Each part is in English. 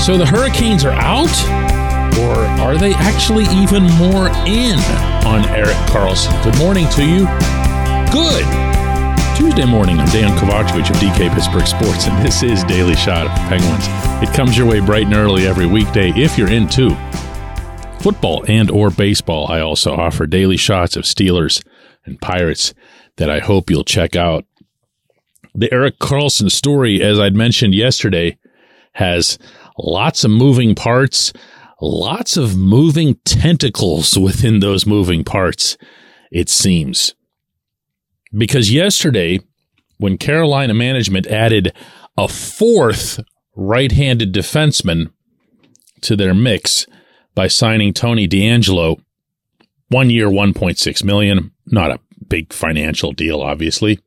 So the Hurricanes are out? Or are they actually even more in on Erik Karlsson? Good morning to you. Good. Tuesday morning, I'm Dejan Kovacevic of DK Pittsburgh Sports, and this is Daily Shot of Penguins. It comes your way bright and early every weekday if you're into football and or baseball. I also offer daily shots of Steelers and Pirates that I hope you'll check out. The Erik Karlsson story, as I'd mentioned yesterday, has lots of moving parts, lots of moving tentacles within those moving parts, it seems. Because yesterday, when Carolina management added a fourth right handed defenseman to their mix by signing Tony DeAngelo, one year, 1.6 million, not a big financial deal, obviously.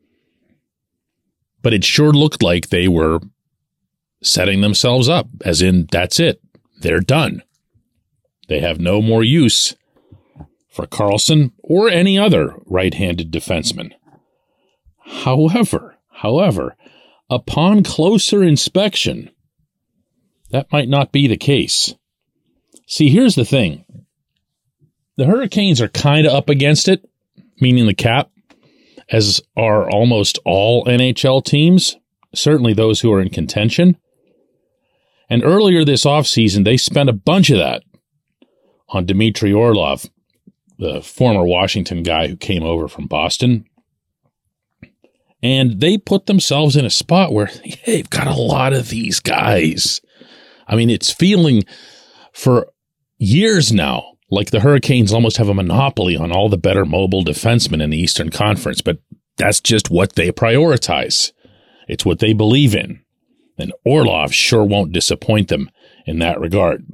But it sure looked like they were setting themselves up, as in, that's it. They're done. They have no more use for Karlsson or any other right handed defenseman. However, however, upon closer inspection, that might not be the case. See, here's the thing the Hurricanes are kind of up against it, meaning the cap, as are almost all NHL teams, certainly those who are in contention. And earlier this offseason, they spent a bunch of that on Dmitry Orlov, the former Washington guy who came over from Boston. And they put themselves in a spot where hey, they've got a lot of these guys. I mean, it's feeling for years now like the Hurricanes almost have a monopoly on all the better mobile defensemen in the Eastern Conference, but that's just what they prioritize. It's what they believe in. And Orlov sure won't disappoint them in that regard.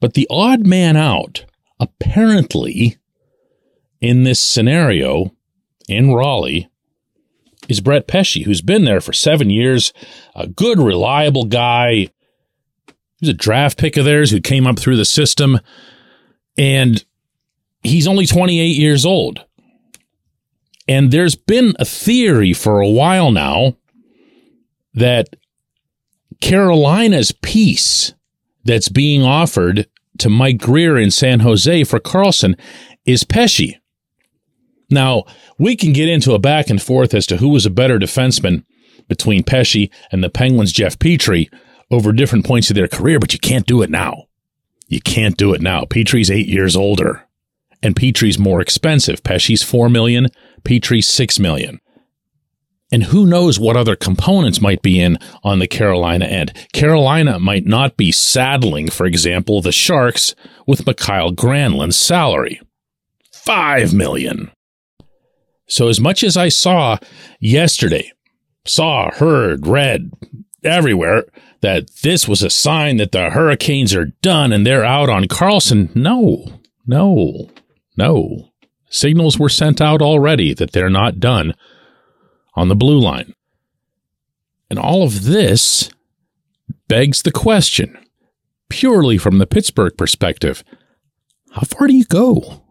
But the odd man out, apparently, in this scenario in Raleigh, is Brett Pesce, who's been there for seven years, a good, reliable guy. He's a draft pick of theirs who came up through the system, and he's only 28 years old. And there's been a theory for a while now that Carolina's piece that's being offered to Mike Grier in San Jose for Karlsson is Pesce. Now, we can get into a back and forth as to who was a better defenseman between Pesce and the Penguins' Jeff Petry over different points of their career, but you can't do it now. You can't do it now. Petry's eight years older, and Petry's more expensive. Pesce's four million, Petry's six million. And who knows what other components might be in on the Carolina end. Carolina might not be saddling, for example, the Sharks with Mikael Granlund's salary. Five million. So as much as I saw yesterday, saw, heard, read everywhere that this was a sign that the Hurricanes are done and they're out on Karlsson, no, no, no. Signals were sent out already that they're not done on the blue line. And all of this begs the question, purely from the Pittsburgh perspective how far do you go?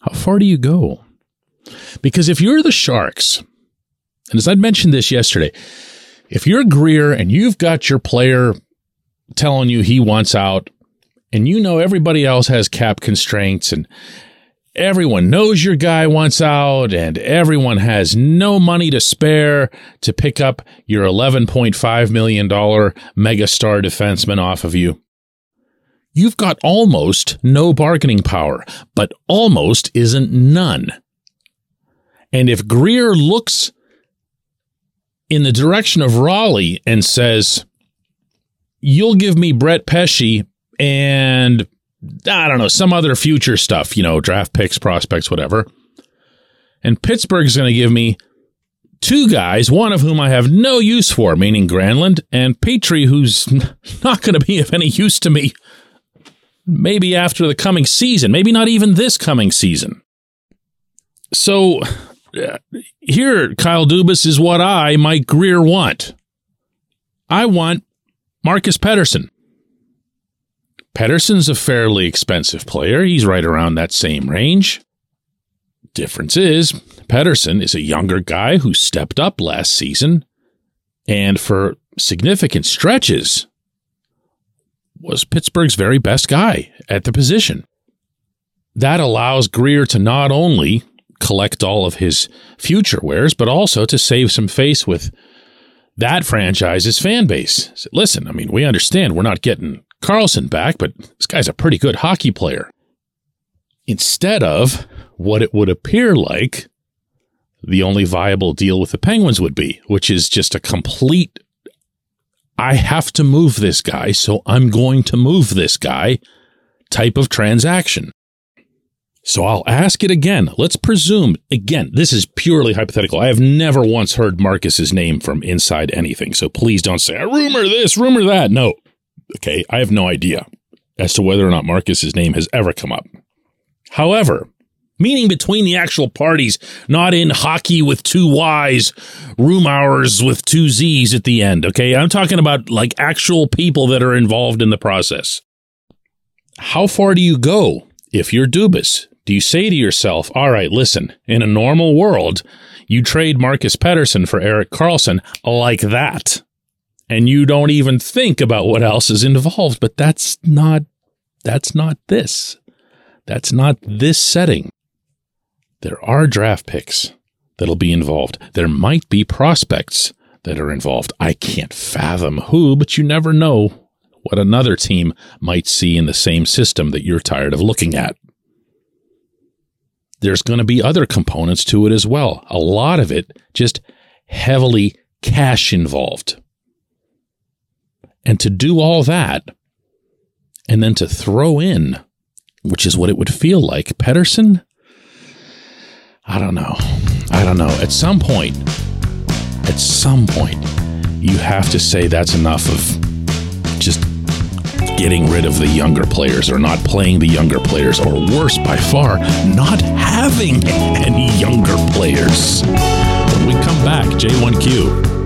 How far do you go? Because if you're the Sharks, and as I'd mentioned this yesterday, if you're Grier and you've got your player telling you he wants out, and you know everybody else has cap constraints and everyone knows your guy wants out and everyone has no money to spare to pick up your $11.5 million megastar defenseman off of you. You've got almost no bargaining power, but almost isn't none. And if Grier looks in the direction of Raleigh and says, You'll give me Brett Pesce and I don't know, some other future stuff, you know, draft picks, prospects, whatever. And Pittsburgh's going to give me two guys, one of whom I have no use for, meaning Granlund, and Petry, who's not going to be of any use to me maybe after the coming season, maybe not even this coming season. So uh, here, Kyle Dubas, is what I, Mike Grier, want. I want Marcus Pettersson. Pettersson's a fairly expensive player. He's right around that same range. Difference is, Pettersson is a younger guy who stepped up last season and for significant stretches was Pittsburgh's very best guy at the position. That allows Grier to not only collect all of his future wares, but also to save some face with that franchise's fan base. Listen, I mean, we understand we're not getting Karlsson back, but this guy's a pretty good hockey player. Instead of what it would appear like the only viable deal with the Penguins would be, which is just a complete I have to move this guy, so I'm going to move this guy type of transaction. So I'll ask it again. Let's presume, again, this is purely hypothetical. I have never once heard Marcus's name from inside anything. So please don't say, I rumor this, rumor that. No, Okay, I have no idea as to whether or not Marcus's name has ever come up. However, meaning between the actual parties, not in hockey with two Y's, room hours with two Z's at the end. Okay, I'm talking about like actual people that are involved in the process. How far do you go if you're Dubas? Do you say to yourself, all right, listen, in a normal world, you trade Marcus Pettersson for Erik Karlsson like that and you don't even think about what else is involved. But that's not, that's not this. That's not this setting. There are draft picks that'll be involved. There might be prospects that are involved. I can't fathom who, but you never know what another team might see in the same system that you're tired of looking at. There's going to be other components to it as well. A lot of it just heavily cash involved. And to do all that, and then to throw in, which is what it would feel like, Pettersson, I don't know. I don't know. At some point, at some point, you have to say that's enough of just getting rid of the younger players or not playing the younger players, or worse by far, not having any younger players. When we come back, J1Q.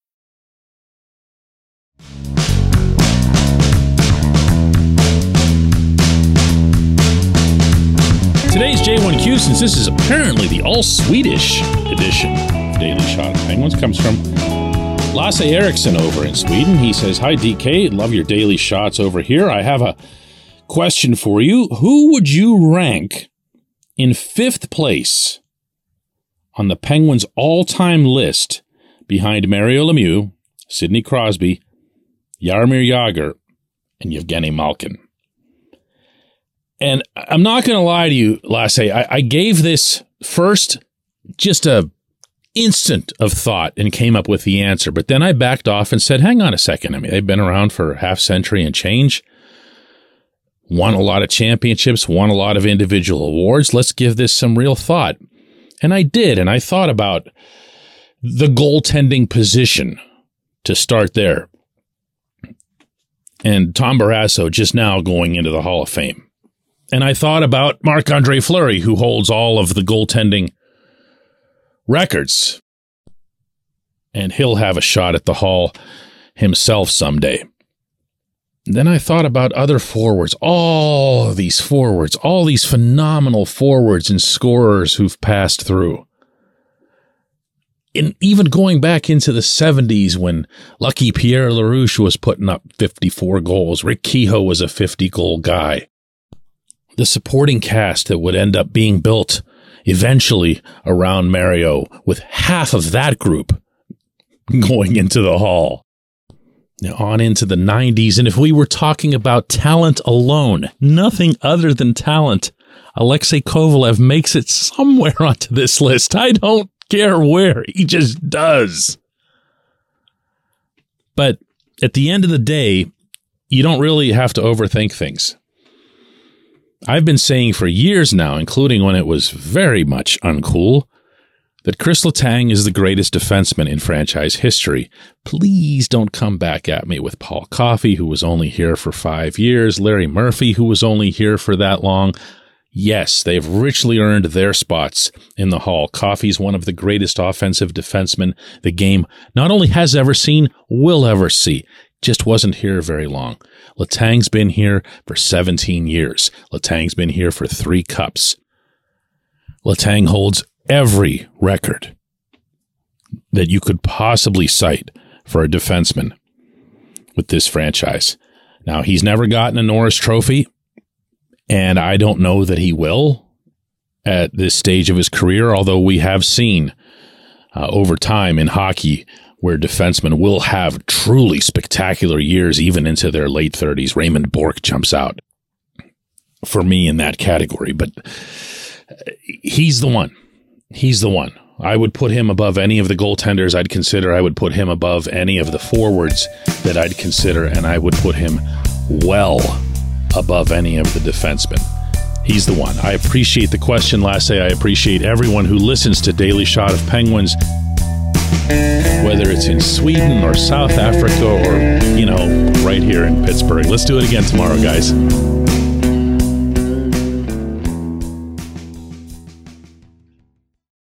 Today's J1Q, since this is apparently the all Swedish edition of Daily Shot of Penguins, comes from Lasse Eriksson over in Sweden. He says, Hi, DK. Love your daily shots over here. I have a question for you. Who would you rank in fifth place on the Penguins all time list behind Mario Lemieux, Sidney Crosby, Jaromir Jagr, and Evgeny Malkin? And I'm not going to lie to you, Lasse. I, I gave this first just a instant of thought and came up with the answer. But then I backed off and said, hang on a second. I mean, they've been around for half century and change, won a lot of championships, won a lot of individual awards. Let's give this some real thought. And I did. And I thought about the goaltending position to start there. And Tom Barrasso just now going into the Hall of Fame And I thought about Marc Andre Fleury, who holds all of the goaltending records. And he'll have a shot at the Hall himself someday. Then I thought about other forwards, all these forwards, all these phenomenal forwards and scorers who've passed through. And even going back into the 70s when Lucky Pierre LaRouche was putting up 54 goals, Rick Kehoe was a 50 goal guy. The supporting cast that would end up being built eventually around Mario with half of that group going into the hall Now, on into the 90s. And if we were talking about talent alone, nothing other than talent, Alexei Kovalev makes it somewhere onto this list. I don't care where, he just does. But at the end of the day, you don't really have to overthink things. I've been saying for years now, including when it was very much uncool, that Chris Letang is the greatest defenseman in franchise history. Please don't come back at me with Paul Coffey, who was only here for five years, Larry Murphy, who was only here for that long. Yes, they've richly earned their spots in the Hall. Coffey's one of the greatest offensive defensemen the game not only has ever seen, will ever see. Just wasn't here very long. Letang's been here for 17 years. Letang's been here for three cups. Letang holds every record that you could possibly cite for a defenseman with this franchise. Now, he's never gotten a Norris trophy, and I don't know that he will at this stage of his career, although we have seen uh, over time in hockey where defensemen will have truly spectacular years, even into their late 30s. Raymond Bourque jumps out for me in that category, but he's the one. He's the one. I would put him above any of the goaltenders I'd consider. I would put him above any of the forwards that I'd consider, and I would put him well above any of the defensemen. He's the one. I appreciate the question, Lasse. I appreciate everyone who listens to Daily Shot of Penguins, whether it's in Sweden or South Africa or, you know, right here in Pittsburgh. Let's do it again tomorrow, guys.